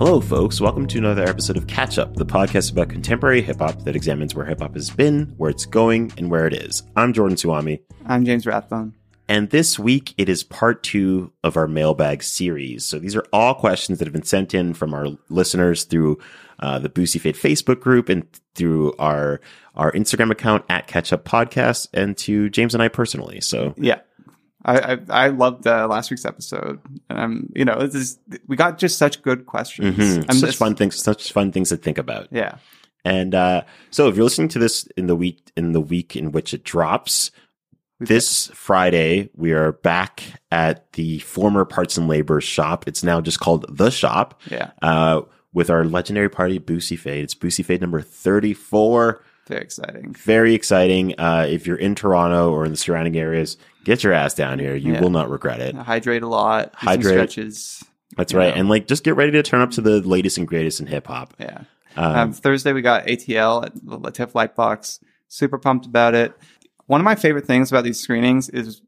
Hello, folks. Welcome to another episode of Catch Up, the podcast about contemporary hip hop that examines where hip hop has been, where it's going, and where it is. I'm Jordan Suami. I'm James Rathbone. And this week, it is part two of our mailbag series. So these are all questions that have been sent in from our listeners through uh, the Boosie Fade Facebook group and through our our Instagram account at Catch Up Podcast, and to James and I personally. So Yeah. I, I, I loved uh, last week's episode. And I'm, you know, this is, we got just such good questions. mhm, I'm such just- fun things, such fun things to think about. Yeah. And uh, so, if you're listening to this in the week in the week in which it drops, this Friday we are back at the former Parts and Labor shop. It's now just called the shop. Yeah. Uh, with our legendary party, Boosie Fade. It's Boosie Fade number 34. Very exciting. Very exciting. Uh, if you're in Toronto or in the surrounding areas, get your ass down here. You Yeah. will not regret it. Hydrate a lot. Hydrate. stretches. That's right. know. And like, just get ready to turn up to the latest and greatest in hip hop. Yeah. Um, Um, Thursday we got ATL at the Latif Lightbox. Super pumped about it. One of my favorite things about these screenings is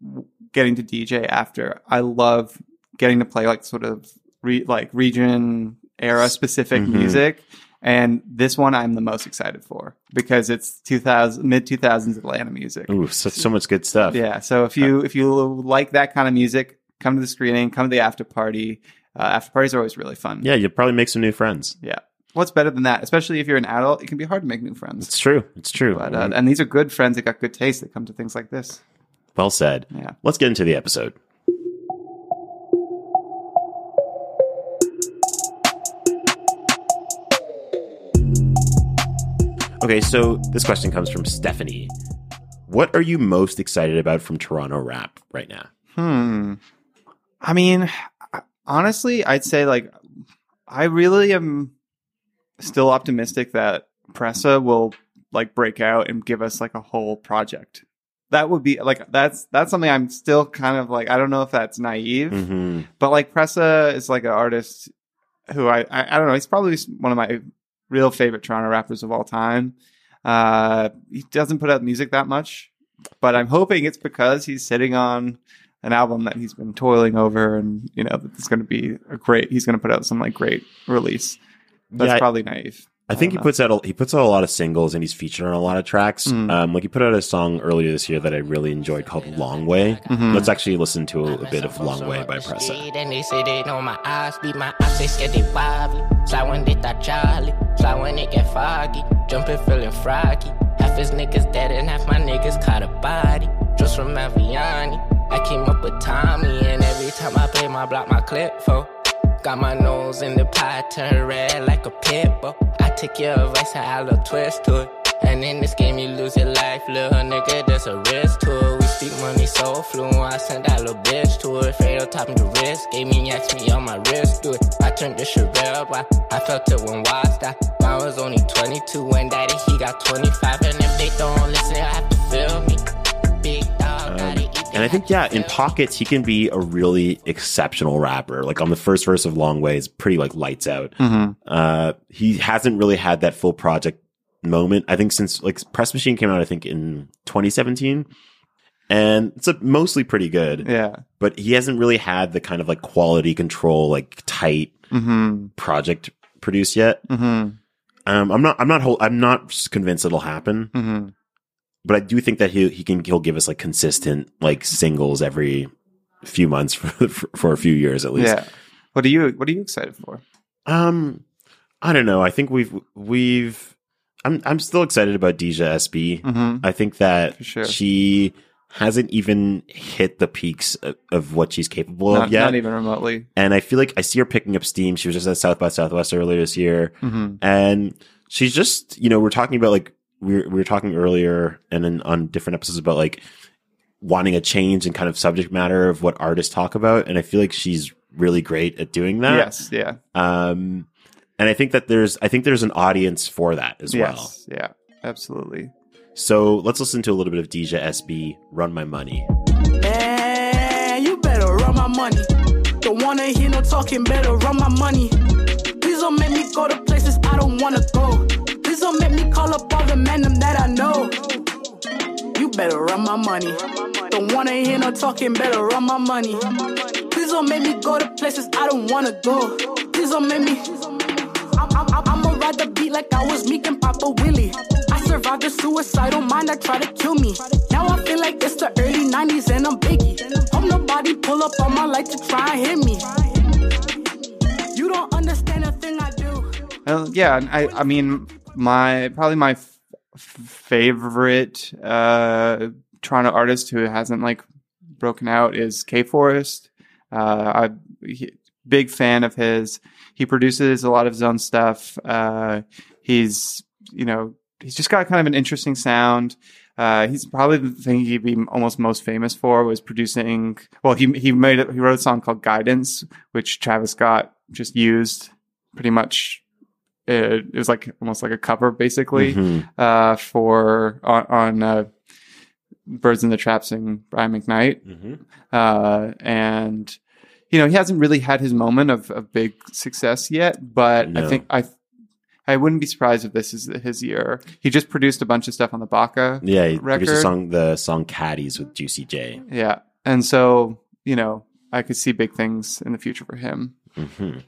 getting to DJ after. I love getting to play like sort of re- like region era specific Mhm. music. And this one I'm the most excited for because it's 2000 mid 2000s Atlanta music. ooh, so, so much good stuff. Yeah. So if you if you like that kind of music, come to the screening, come to the after party. Uh, after parties are always really fun. Yeah, you'll probably make some new friends. Yeah. What's better than that? Especially if you're an adult, it can be hard to make new friends. It's true. It's true. But uh, and these are good friends that got good taste that come to things like this. well said. Yeah. Let's get into the episode. Okay, so this question comes from Stephanie. What are you most excited about from Toronto rap right now? Hmm. I mean, honestly, I'd say like I really am still optimistic that Pressa will like break out and give us like a whole project. That would be like that's that's something I'm still kind of like I don't know if that's naive, Mm-hmm. but like Pressa is like an artist who I, I I don't know he's probably one of my real favorite Toronto rappers of all time. Uh, he doesn't put out music that much, but I'm hoping it's because he's sitting on an album that he's been toiling over, and you know that it's going to be a great. He's going to put out some like great release. That's Yeah, probably naive. I think he know. puts out a, he puts out a lot of singles and he's featured on a lot of tracks. Mm. Um, like he put out a song earlier this year that I really enjoyed called "Long Way." Mhm. Let's actually listen to a, a bit of "Long Way" by Pressa. Street And they say they know my eyes, beat my eyes, they scared they wobbly. Fly when they thought Charlie, fly when it get foggy. Jumping, feeling froggy. Half his niggas dead and half my niggas caught a body. Just from Aviani, I came up with Tommy, and every time I play my block, my clip for. Got my nose in the pie, turn red like a pit bull. I take your advice, I add a twist to it. And in this game, you lose your life, little nigga, there's a risk to it. We speak money so fluent, I send that little bitch to it. Fredo top me the wrist, gave me asked me on my wrist, do it. I turned this shit red, why? I felt it when Wise died. Mine was only 22, and daddy, he got 25. And if they don't listen, I have to feel me. And I think, yeah, in pockets, he can be a really exceptional rapper. Like on the first verse of Long Way is pretty like lights out. Mm-hmm. Uh, he hasn't really had that full project moment. I think since like Press Machine came out, I think in 2017 and it's a, mostly pretty good, Yeah. but he hasn't really had the kind of like quality control, like tight Mm-hmm. project produced yet. Mm-hmm. Um, I'm not, I'm not, whole, I'm not convinced it'll happen, Mm-hmm. But I do think that he, he can, he'll give us like consistent like singles every few months for, for, for a few years at least. Yeah. What are you What are you excited for? Um, I don't know. I think we've we've. I'm I'm still excited about Deja SB. Mm-hmm. I think that sure. she hasn't even hit the peaks of, of what she's capable Not, of yet. not even remotely. and I feel like I see her picking up steam. She was just at South by Southwest earlier this year, Mm-hmm. and she's just you know we're talking about like we were, we were talking earlier and then on different episodes about like wanting a change in kind of subject matter of what artists talk about, and I feel like she's really great at doing that. Yes. Yeah. Um, and I think that there's, I think there's an audience for that as well. Yeah. Absolutely. So let's listen to a little bit of Deja SB, Run My Money. Man, you better run my money. Don't wanna hear no talking, better run my money. Please don't make me go to places I don't wanna go. Don't make me call up all the men that I know. You better run my money. Don't wanna hear no talking, better run my money. Please don't make me go to places I don't wanna go. Please don't make me. I'm, I'm, I'ma Ride the beat like I was Meek and Papa Willie. I survived a suicidal mind that tried to kill me. Now I feel like it's the early 90s and I'm Biggie. Hope nobody pull up on my light to try and hit me. You don't understand a thing I do. Uh, yeah, I I mean my probably my f- favorite uh Toronto artist who hasn't like broken out is K Forest. Uh, I big fan of his. He produces a lot of his own stuff. Uh, he's you know he's just got kind of an interesting sound. Uh, he's probably the thing he'd be almost most famous for was producing. Well, he he made he wrote a song called Guidance, which Travis Scott just used pretty much. It, it was like almost like a cover, basically, Mhm. uh, for on, on uh, Birds in the Trap sing Brian McKnight Mhm. uh, and you know he hasn't really had his moment of, of big success yet. But I think I I wouldn't be surprised if this is his year. He just produced a bunch of stuff on the Baka, Yeah, he produced Record. a song, the song "Caddies" with Juicy J. yeah, and so you know I could see big things in the future for him. hmm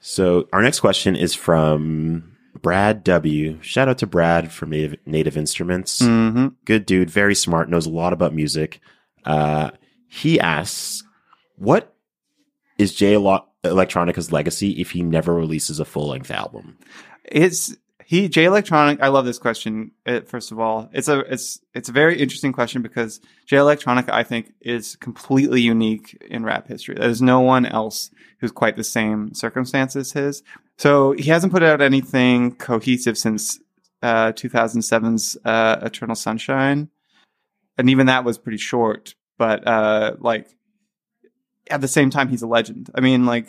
So our next question is from Brad W. Shout out to Brad from Native, Native Instruments. hmm Good dude, very smart, knows a lot about music. Uh, he asks, "What is Jay Electronica's legacy if he never releases a full length album?" It's he Jay Electronic. I love this question. uh first of all, it's a it's it's a very interesting question because Jay Electronica, I think, is completely unique in rap history. There's no one else who's quite the same circumstances his. So he hasn't put out anything cohesive since uh, 2007's uh, Eternal Sunshine, and even that was pretty short. But uh, like at the same time, he's a legend. I mean, like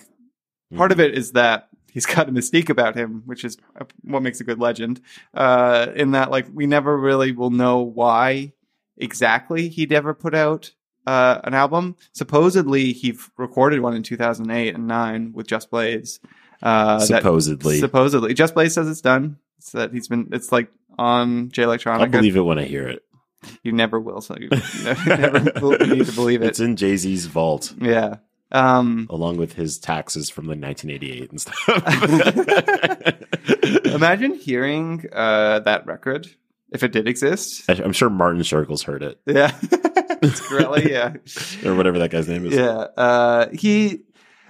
part of it is that he's got a mystique about him, which is what makes a good legend. Uh, in that, like, we never really will know why exactly he'd ever put out uh, an album. Supposedly, he recorded one in 2008 and 9 with Just Blaze. Uh, that- Supposedly, supposedly, Just Blaze says it's done. It's that he's been. It's like on Jay Electronica. believe it when I hear it. you never will. So you never, never need to believe it. It's in Jay Z's vault. yeah. Um, along with his taxes from like 1988 and stuff. Imagine hearing uh, that record if it did exist. I'm sure Martin Circles heard it Yeah, Skrelly, yeah, or whatever that guy's name is. yeah. Uh, he,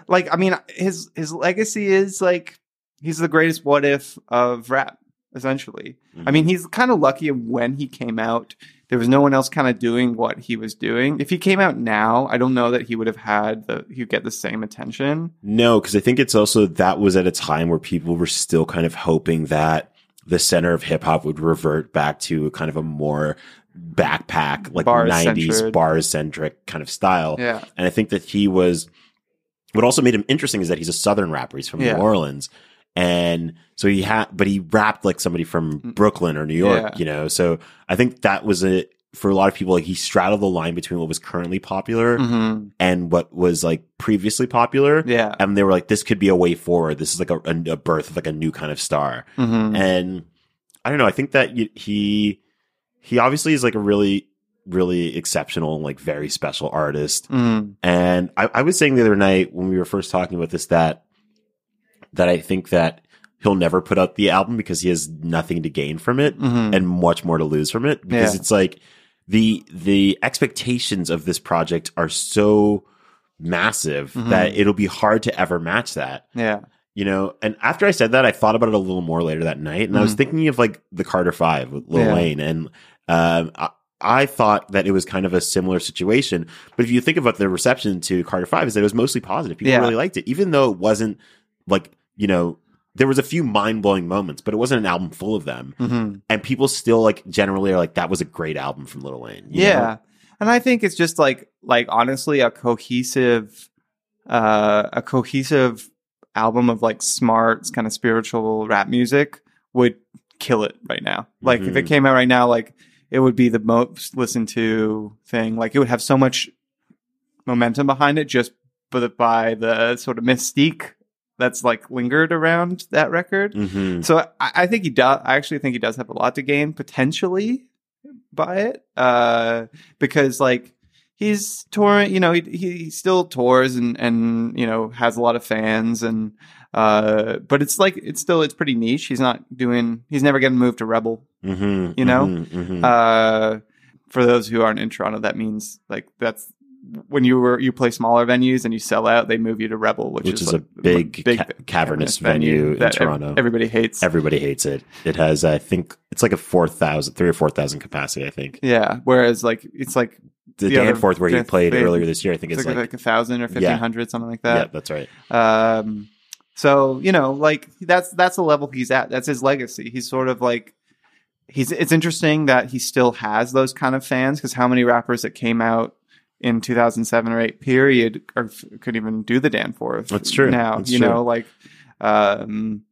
like, I mean, his his legacy is like he's the greatest what if of rap. Essentially, I mean, he's kind of lucky when he came out. There was no one else kind of doing what he was doing. If he came out now, I don't know that he would have had the he'd get the same attention. No, because I think it's also that was at a time where people were still kind of hoping that the center of hip hop would revert back to kind of a more backpack, like Bar-centered. 90s bar centric kind of style. Yeah, And I think that he was, what also made him interesting is that he's a Southern rapper. He's from Yeah. New Orleans. And so he had, but he rapped like somebody from Brooklyn or New York, Mm. Yeah. you know? So I think that was a, for a lot of people, like he straddled the line between what was currently popular hmm and what was like previously popular. yeah, And they were like, this could be a way forward. This is like a, a, birth of like a new kind of star. hmm And I don't know. I think that he, he obviously is like a really, really exceptional, like very special artist. hmm And I, I was saying the other night when we were first talking about this that that I think that he'll never put out the album because he has nothing to gain from it hmm and much more to lose from it because Yeah. it's like the the expectations of this project are so massive Mhm. that it'll be hard to ever match that yeah, you know and after i said that i thought about it a little more later that night and i was Mhm. thinking of like the carter five with lil Yeah. wayne and um I, I thought that it was kind of a similar situation but if you think about the reception to carter five is that it was mostly positive people Yeah. really liked it even though it wasn't like you know there was a few mind-blowing moments but it wasn't an album full of them hmm and people still like generally are like that was a great album from lil wayne you yeah. know? And I think it's just like like honestly a cohesive uh a cohesive album of like smart kind of spiritual rap music would kill it right now. Like if it Mhm. came out right now like it would be the most listened to thing. Like it would have so much momentum behind it just by the, by the sort of mystique that's like lingered around that record. Mhm. So I, I think he does. I actually think he does have a lot to gain potentially by it, uh, because like he's touring. You know, he he still tours and and you know has a lot of fans and Uh, but it's like it's still it's pretty niche. He's not doing. He's never getting moved to Rebel. hmm You know? hmm Uh, for those who aren't in Toronto, that means like that's when you were you play smaller venues and you sell out, they move you to Rebel, which, Which is like a big ca- cavernous venue in Toronto. everybody hates. Everybody hates it. It has, I think, it's like a 4,000, three or 4,000 capacity, I think. yeah. Whereas like it's like The, The Danforth where he played they- earlier this year, I think it's it's like, like, like a thousand or fifteen hundred, something like that. yeah, that's right. Um, so you know, like that's that's the level he's at. That's his legacy. He's sort of like he's. It's interesting that he still has those kind of fans because how many rappers that came out in 2007 or 8 period or could even do the Danforth? That's true. Now That's you true. know, like um,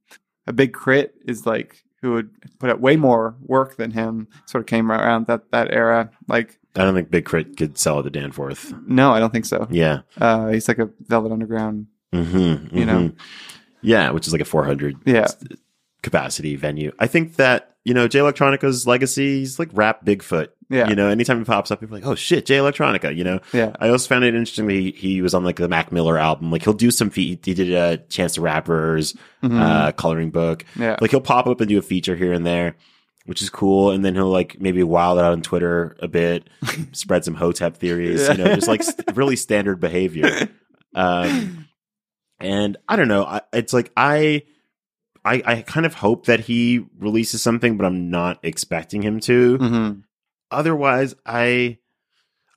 a Big K.R.I.T. is like who would put out way more work than him. Sort of came around that that era. Like I don't think Big K.R.I.T. could sell the Danforth. no, I don't think so. Yeah. Uh, he's like a Velvet Underground. Mm-hmm, You know? Yeah, which is like a 400 Yeah. capacity venue. I think that, you know, Jay Electronica's legacy, he's like rap Bigfoot. Yeah. You know, anytime he pops up, people are like, oh shit, Jay Electronica, you know? Yeah. I also found it interesting that he, he was on like the Mac Miller album. Like he'll do some feat. He did a Chance the Rapper's, Mhm. uh, coloring book. yeah. Like he'll pop up and do a feature here and there, which is cool. And then he'll like maybe wild out on Twitter a bit, spread some hotep theories, you know, just like st- really standard behavior. Um, and I don't know. I, it's like I, I, I kind of hope that he releases something, but I'm not expecting him to. Mhm. Otherwise, I,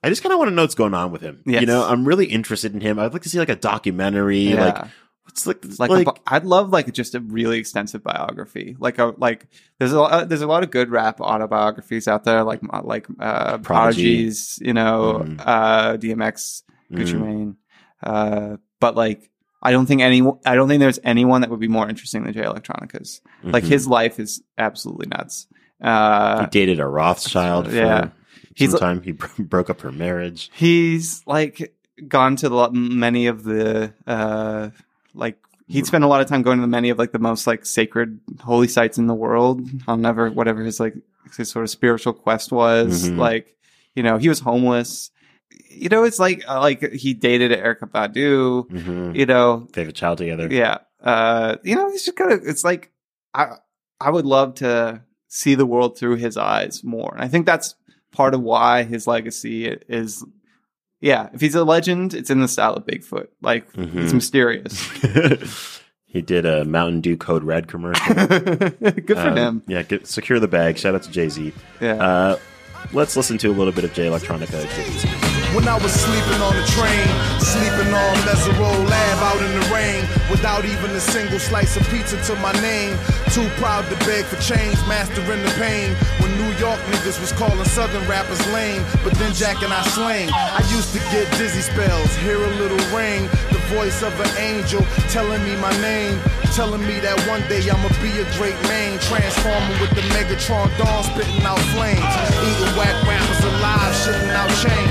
I just kind of want to know what's going on with him. Yes. You know, I'm really interested in him. I'd like to see like a documentary. Yeah. Like, what's like, like, like, bi- I'd love like just a really extensive biography. Like a like there's a lot, there's a lot of good rap autobiographies out there, like uh, like uh, Prodigy. Prodigy's, you know, Mhm. uh, DMX, Gucci mm, Mane. Uh, but like I don't think any I don't think there's anyone that would be more interesting than Jay Electronica's. Like mhm. his life is absolutely nuts. He Uh, dated a Rothschild. For yeah. He's time. He bro- broke up her marriage. he's like gone to the, many of the uh like he'd spent a lot of time going to the many of like the most like sacred holy sites in the world on never whatever his like his sort of spiritual quest was Mhm. like you know he was homeless you know it's like uh, like he dated Erykah Badu hmm you know They have a child together. yeah uh you know he's just kind of it's like i i would love to see the world through his eyes more and i think that's part of why his legacy is yeah if he's a legend it's in the style of bigfoot like it's Mhm. mysterious he did a Mountain Dew Code Red commercial. good for Um, him Yeah, get, secure the bag. Shout out to Jay Z. yeah Uh, let's listen to a little bit of Jay Electronica. Jay-Z. When I was sleeping on the train, sleeping on Mesero Lab out in the rain, without even a single slice of pizza to my name. Too proud to beg for change, mastering the pain. When New York niggas was calling Southern rappers lame, but then Jack and I slang. I used to get dizzy spells, hear a little ring, the voice of an angel telling me my name. Telling me that one day I'ma be a great man, transforming with the Megatron dawn, spitting out flames, eating whack rappers alive, shitting out chains.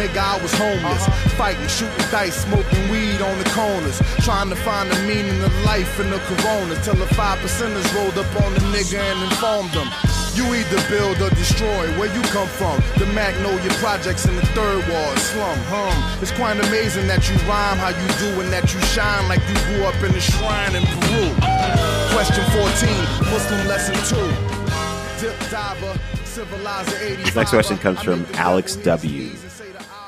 Nigga, I was homeless. Fighting, shooting dice, smoking weed on the corners. Trying to find the meaning of life in the corona. Till the five percenters rolled up on the nigga and informed them. You either build or destroy. Where you come from? The Magnolia Projects in the third ward slum. Hum. It's quite amazing that you rhyme how you do and that you shine like you grew up in a shrine in Peru. Question 14, Muslim lesson 2. Dip diver, civilizer 85. This next question comes from Alex W.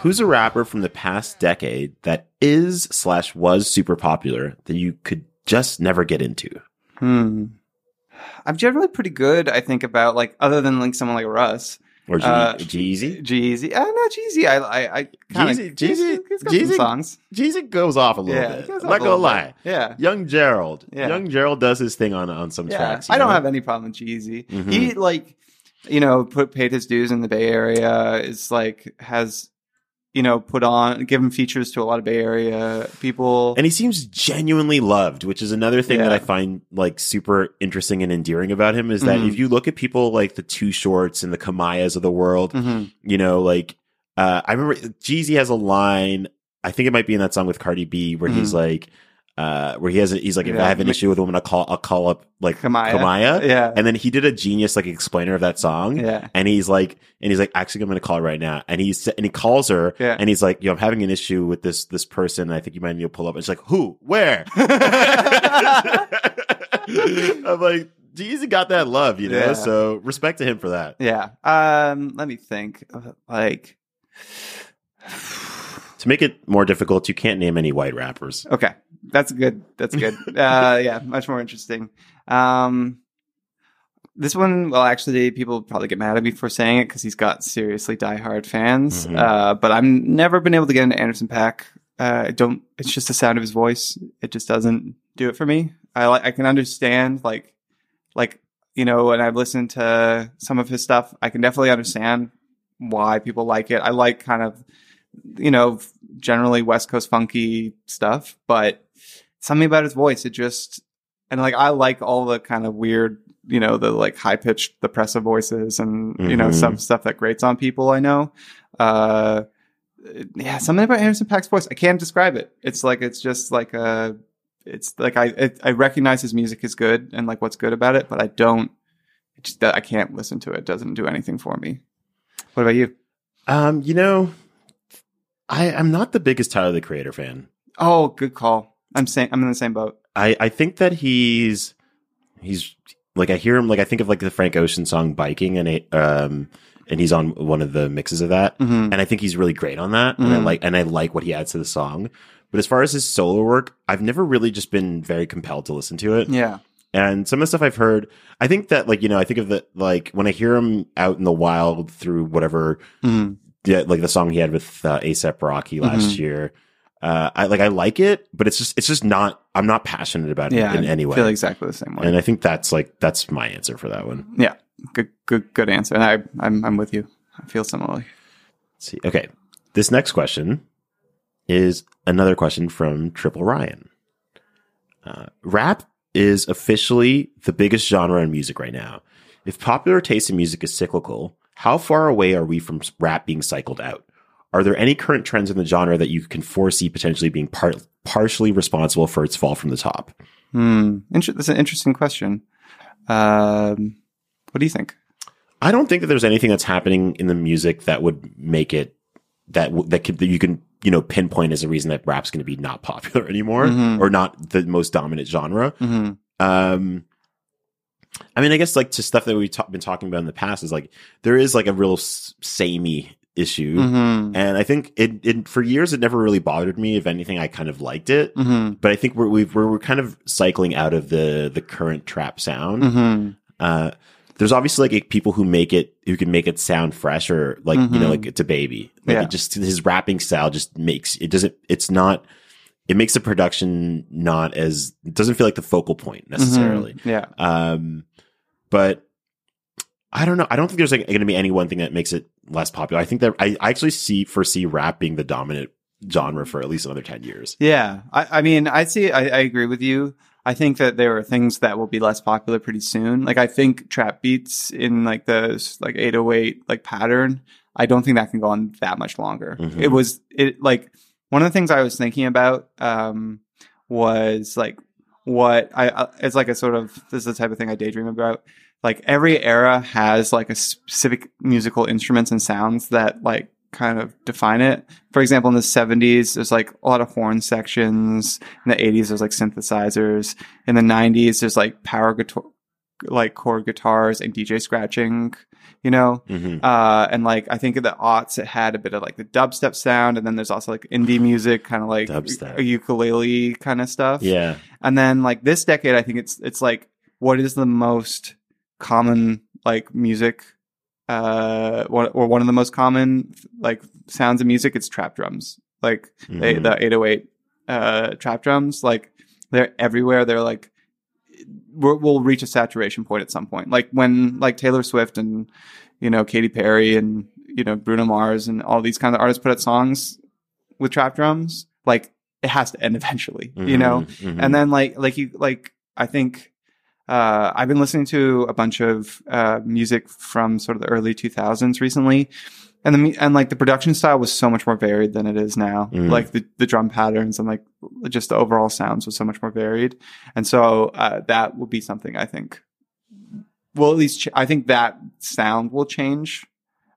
Who's a rapper from the past decade that is slash was super popular that you could just never get into? hmm i'm generally pretty good i think about like other than like someone like russ Or G- Uh, G-Eazy? G-Eazy. I know G-Eazy. I I, I kind of G-Eazy- G-Eazy- He's got G-Eazy- songs. G-Eazy goes off a little Yeah, bit. I'm not a gonna lie. bit. Yeah. Young Gerald. Yeah. Young Gerald does his thing on on some Yeah, tracks. I don't have any problem with G-Eazy. Mhm. He like, you know, put paid his dues in the Bay Area. Is like has, you know, put on give him features to a lot of Bay Area people. And he seems genuinely loved, which is another thing that I find like super interesting and endearing about him is that Mhm. if you look at people like the Too Shorts and the Kamaiyahs of the world, Mhm. you know, like uh, I remember G-Eazy has a line. I think it might be in that song with Cardi B where he's Mhm. like, uh, where he has a, he's like, if Yeah. I have an issue with a woman, I'll call I'll call up like Kamaiyah. Kamaiyah. Yeah. and then he did a genius like explainer of that song. Yeah. and he's like, and he's like, actually, I'm going to call her right now. And he's and he calls her, Yeah. and he's like, yo, I'm having an issue with this this person. I think you might need to pull up. And she's like, who, where? I'm like, geez, he got that love, you know. Yeah. So respect to him for that. Yeah. Um, let me think. Like, To make it more difficult, you can't name any white rappers. okay, that's good. That's good. uh, yeah, much more interesting. Um, this one, well, actually, people probably get mad at me for saying it because he's got seriously diehard fans. Mhm. Uh, but I've never been able to get into Anderson .Paak. Uh, I don't. It's just the sound of his voice. It just doesn't do it for me. I like. I can understand like, like you know, when I've listened to some of his stuff, I can definitely understand why people like it. I like kind of, you know, generally West Coast funky stuff, but something about his voice, it just, and like I like all the kind of weird, you know, the like high pitched, the depressive voices and, you know, some stuff that grates on people I know. Uh, yeah, something about Anderson .Paak's voice. I can't describe it. It's like, it's just like a, it's like I, it, I recognize his music is good and like what's good about it, but I don't, it just, I can't listen to it. It doesn't do anything for me. What about you? Um, you know, I I'm not the biggest Tyler the Creator fan. Oh, good call. I'm saying I'm in the same boat. I I think that he's he's like I hear him like I think of like the Frank Ocean song "Biking" and it, um and he's on one of the mixes of that, Mm-hmm. and I think he's really great on that, and I Mhm. like and I like what he adds to the song. But as far as his solo work, I've never really just been very compelled to listen to it. Yeah. And some of the stuff I've heard, I think that like you know I think of the like when I hear him out in the wild through whatever Mm-hmm. yeah, like the song he had with uh, ASAP Rocky last Mhm. year. Uh, I like I like it, but it's just it's just not. I'm not passionate about it Yeah. in any way. I feel exactly the same way. and I think that's like that's my answer for that one. yeah. Good. Good. Good answer. And I, I'm. I'm with you. I feel similarly. Let's see, okay, this next question is another question from Triple Ryan. Uh, rap is officially the biggest genre in music right now. If popular taste in music is cyclical, how far away are we from rap being cycled out? Are there any current trends in the genre that you can foresee potentially being part, partially responsible for its fall from the top? Hmm. Inter- that's an interesting question. Um, what do you think? I don't think that there's anything that's happening in the music that would make it that w- that could that you can you know pinpoint as a reason that rap's going to be not popular anymore Mhm. or not the most dominant genre. Mm-hmm. Um, I mean, I guess like to stuff that we've ta- been talking about in the past is like there is like a real samey issue, Mm-hmm. and I think it, it for years it never really bothered me. If anything, I kind of liked it, Mm-hmm. but I think we're we've, we're we're kind of cycling out of the the current trap sound. Mm-hmm. Uh, there's obviously like people who make it who can make it sound fresh or like you know Mhm. like it's a baby. Like Yeah. it just his rapping style just makes it doesn't. It's not. It makes the production not as it doesn't feel like the focal point necessarily. Yeah. Um, but I don't know. I don't think there's like, going to be any one thing that makes it less popular. I think that I, I actually see foresee rap being the dominant genre for at least another ten years. Yeah, I, I mean, I see. I, I agree with you. I think that there are things that will be less popular pretty soon. Like I think trap beats in like the like 808 like pattern. I don't think that can go on that much longer. Mhm. It was it like one of the things I was thinking about um, was like what I uh, it's like a sort of this is the type of thing I daydream about. Like every era has like a specific musical instruments and sounds that like kind of define it. For example, in the 70s, there's like a lot of horn sections. In the 80s, there's like synthesizers. In the 90s, there's like power guitar, like chord guitars and DJ scratching, you know? Mm-hmm. Uh, and like, I think in the aughts, it had a bit of like the dubstep sound. And then there's also like indie music, kind of like Dubstep. a ukulele kind of stuff. Yeah. And then like this decade, I think it's, it's like, what is the most common like music uh one, or one of the most common like sounds of music it's trap drums. Like they, Mhm. the 808 uh trap drums like they're everywhere. They're like we're, we'll reach a saturation point at some point. Like when like taylor swift and you know Katy perry and you know bruno mars and all these kind of artists put out songs with trap drums like it has to end eventually you know? Mhm. and then like like you like I think uh, I've been listening to a bunch of uh, music from sort of the early 2000s recently, and the and like the production style was so much more varied than it is now. Mm. Like the the drum patterns and like just the overall sounds was so much more varied, and so uh, that will be something I think. will at least ch- I think that sound will change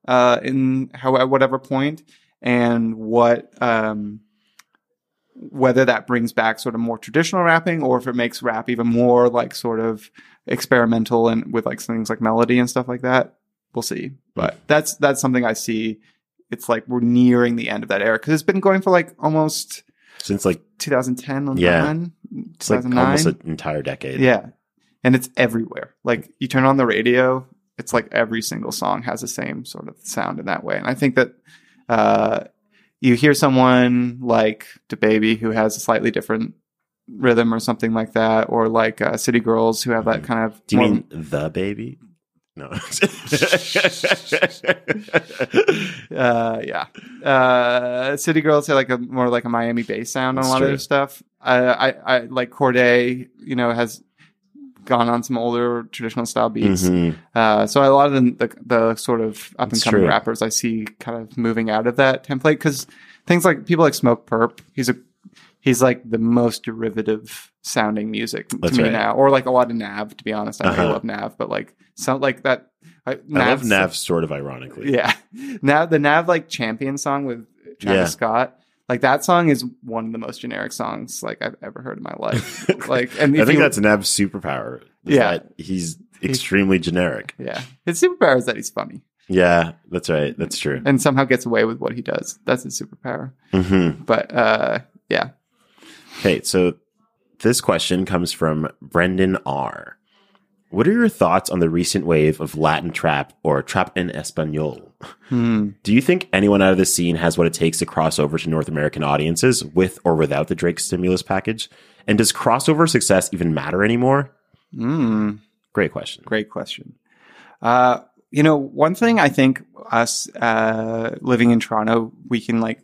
uh, in how at whatever point, and what um, whether that brings back sort of more traditional rapping or if it makes rap even more like sort of experimental and with like things like melody and stuff like that. We'll see. But that's that's something i see. It's like we're nearing the end of that era because it's been going for like almost Since like 2010 Yeah. 9, it's like almost an entire decade. yeah. And it's everywhere. Like you turn on the radio it's like every single song has the same sort of sound in that way. And i think that uh you hear someone like the baby who has a slightly different rhythm or something like that or like uh, city girls who have that kind of Mm-hmm. Do you more- mean the baby? No. uh yeah uh city girls have like a more like a miami bass sound on That's a lot true. of their stuff I, I i like Cordae you know has gone on some older traditional style beats Mhm. uh so a lot of the the, the sort of up and coming rappers i see kind of moving out of that template because things like people like Smokepurpp he's a he's like the most derivative sounding music to That's me right. now or like a lot of nav to be honest i Uh-huh. I love nav but like sound like that I, I love Nav sort of ironically. yeah. Now the Nav like champion song with Travis Yeah. Scott, like that song is one of the most generic songs like I've ever heard in my life. like, and I think you- that's Nav's superpower. Yeah. that he's extremely generic. yeah, his superpower is that he's funny Yeah, that's right. That's true. and somehow gets away with what he does. That's his superpower. hmm But uh, yeah, Okay, so this question comes from Brendan R. What are your thoughts on the recent wave of Latin trap or trap in español? Hmm. Do you think anyone out of the scene has what it takes to cross over to North American audiences with or without the Drake stimulus package? And does crossover success even matter anymore? Mm. Great question. Great question. Uh, you know, one thing I think us uh, living in Toronto, we can like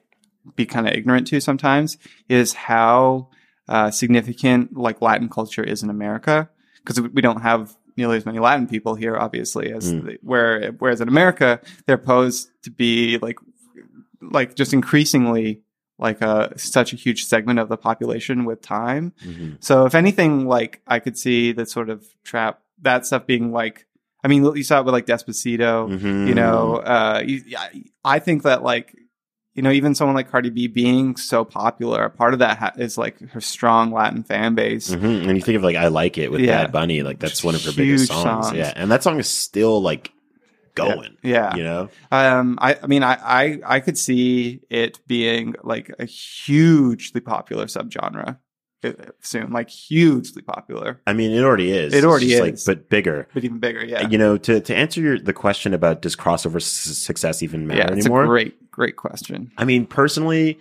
be kind of ignorant to sometimes is how uh, significant like Latin culture is in America because we don't have nearly as many Latin people here, obviously, as Mm. the, where whereas in America they're posed to be like like just increasingly like a such a huge segment of the population with time. Mhm. So if anything, like I could see that sort of trap that stuff being like, I mean, you saw it with like Despacito, Mhm. you know, uh, you, I think that like, you know, even someone like Cardi B being so popular, a part of that ha- is like her strong Latin fan base. Mhm. And you think of like I Like It with Yeah. Bad Bunny, like that's one of her Huge biggest songs. songs. Yeah. And that song is still like going. Yeah. You know? Um, I, I mean, I, I, I could see it being like a hugely popular subgenre soon, like hugely popular, I mean, it already is. It already is. Like, but bigger. but even bigger. Yeah. You know, to, to answer your the question about does crossover s- success even matter yeah. It's anymore? a great, great question. I mean, personally,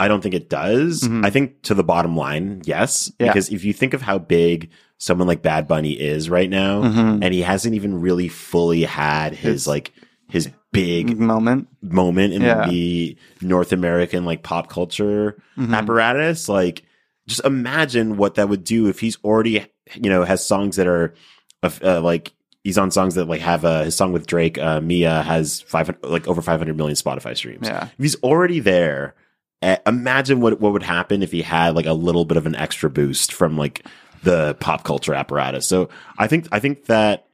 I don't think it does. Mhm. I think to the bottom line, yes. Yeah. Because if you think of how big someone like Bad Bunny is right now, Mhm. and he hasn't even really fully had his like his big moment. moment in Yeah. the North American like pop culture Mhm. apparatus. Like, just imagine what that would do if he's already, you know, has songs that are uh, like he's on songs that like have uh, his song with Drake. Uh, Mia has five like over five hundred million Spotify streams. Yeah. If he's already there, uh, imagine what what would happen if he had like a little bit of an extra boost from like the pop culture apparatus. So I think I think that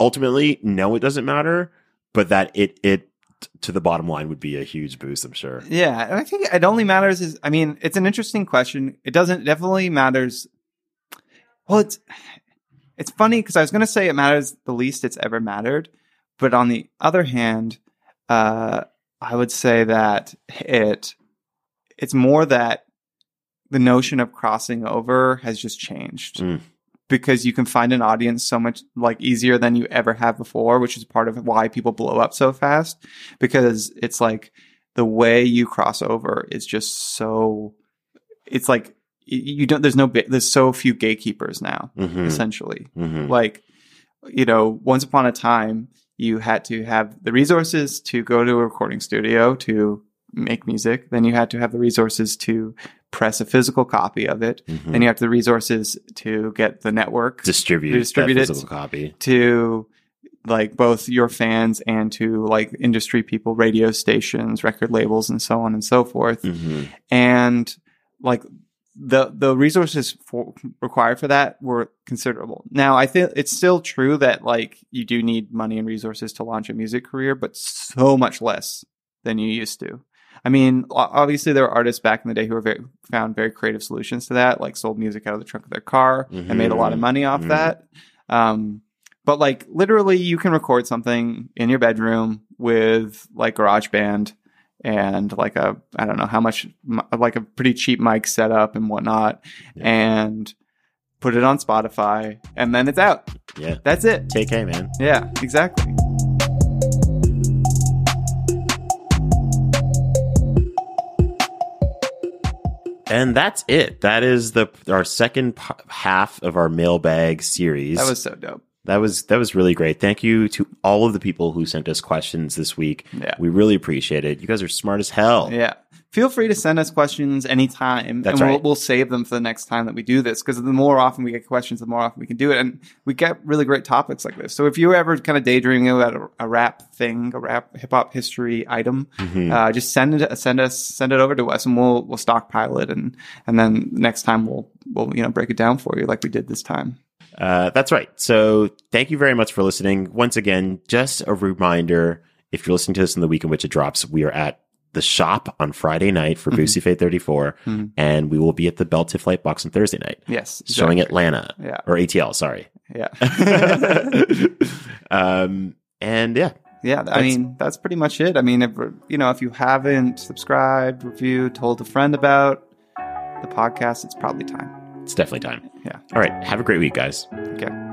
ultimately, no, it doesn't matter, but that it it to the bottom line would be a huge boost. I'm sure. Yeah, and I think it only matters is I mean, it's an interesting question. It doesn't it definitely matters. Well, it's it's funny because I was going to say it matters the least it's ever mattered, but on the other hand, uh, I would say that it it's more that the notion of crossing over has just changed. Mm. Because you can find an audience so much like easier than you ever have before, which is part of why people blow up so fast. Because it's like the way you cross over is just so it's like you don't there's no there's so few gatekeepers now Mhm. essentially Mhm. like you know once upon a time you had to have the resources to go to a recording studio to make music then you had to have the resources to press a physical copy of it Mhm. then you have the resources to get the network distribute, distribute that physical copy. to like both your fans and to like industry people, radio stations, record labels, and so on and so forth. Mhm. And like the the resources for, required for that were considerable. Now, I think it's still true that like you do need money and resources to launch a music career, but so much less than you used to. I mean, obviously there were artists back in the day who were very, found very creative solutions to that, like sold music out of the trunk of their car and made a lot of money off Mhm. that. Um, but like literally, you can record something in your bedroom with like GarageBand and like a I don't know how much like a pretty cheap mic setup and whatnot, and put it on Spotify, and then it's out. Yeah. That's it. TK, man. Yeah, exactly. And that's it. That is the our second p- half of our mailbag series. That was so dope. that was that was really great. Thank you to all of the people who sent us questions this week. Yeah. We really appreciate it. You guys are smart as hell. Yeah. Feel free to send us questions anytime, That's and we'll, right. we'll save them for the next time that we do this. Because the more often we get questions, the more often we can do it, and we get really great topics like this. So if you're ever kind of daydreaming about a, a rap thing, a rap hip hop history item, Mm-hmm. uh, just send it, send us, send it over to us, and we'll we'll stockpile it, and and then next time we'll we'll you know break it down for you like we did this time. Uh, that's right. So thank you very much for listening. Once again, just a reminder if you're listening to this in the week in which it drops, we are at the shop on Friday night for Boosie Fade 34, and we will be at the Bell Tiff Light Box on Thursday night, Yes, showing. Atlanta Yeah. or ATL. Sorry. Yeah. um, and yeah, Yeah, I mean that's pretty much it. I mean, if you know, if you haven't subscribed, reviewed, told a friend about the podcast, it's probably time. it's definitely time. Yeah. All right. Have a great week, guys. Okay.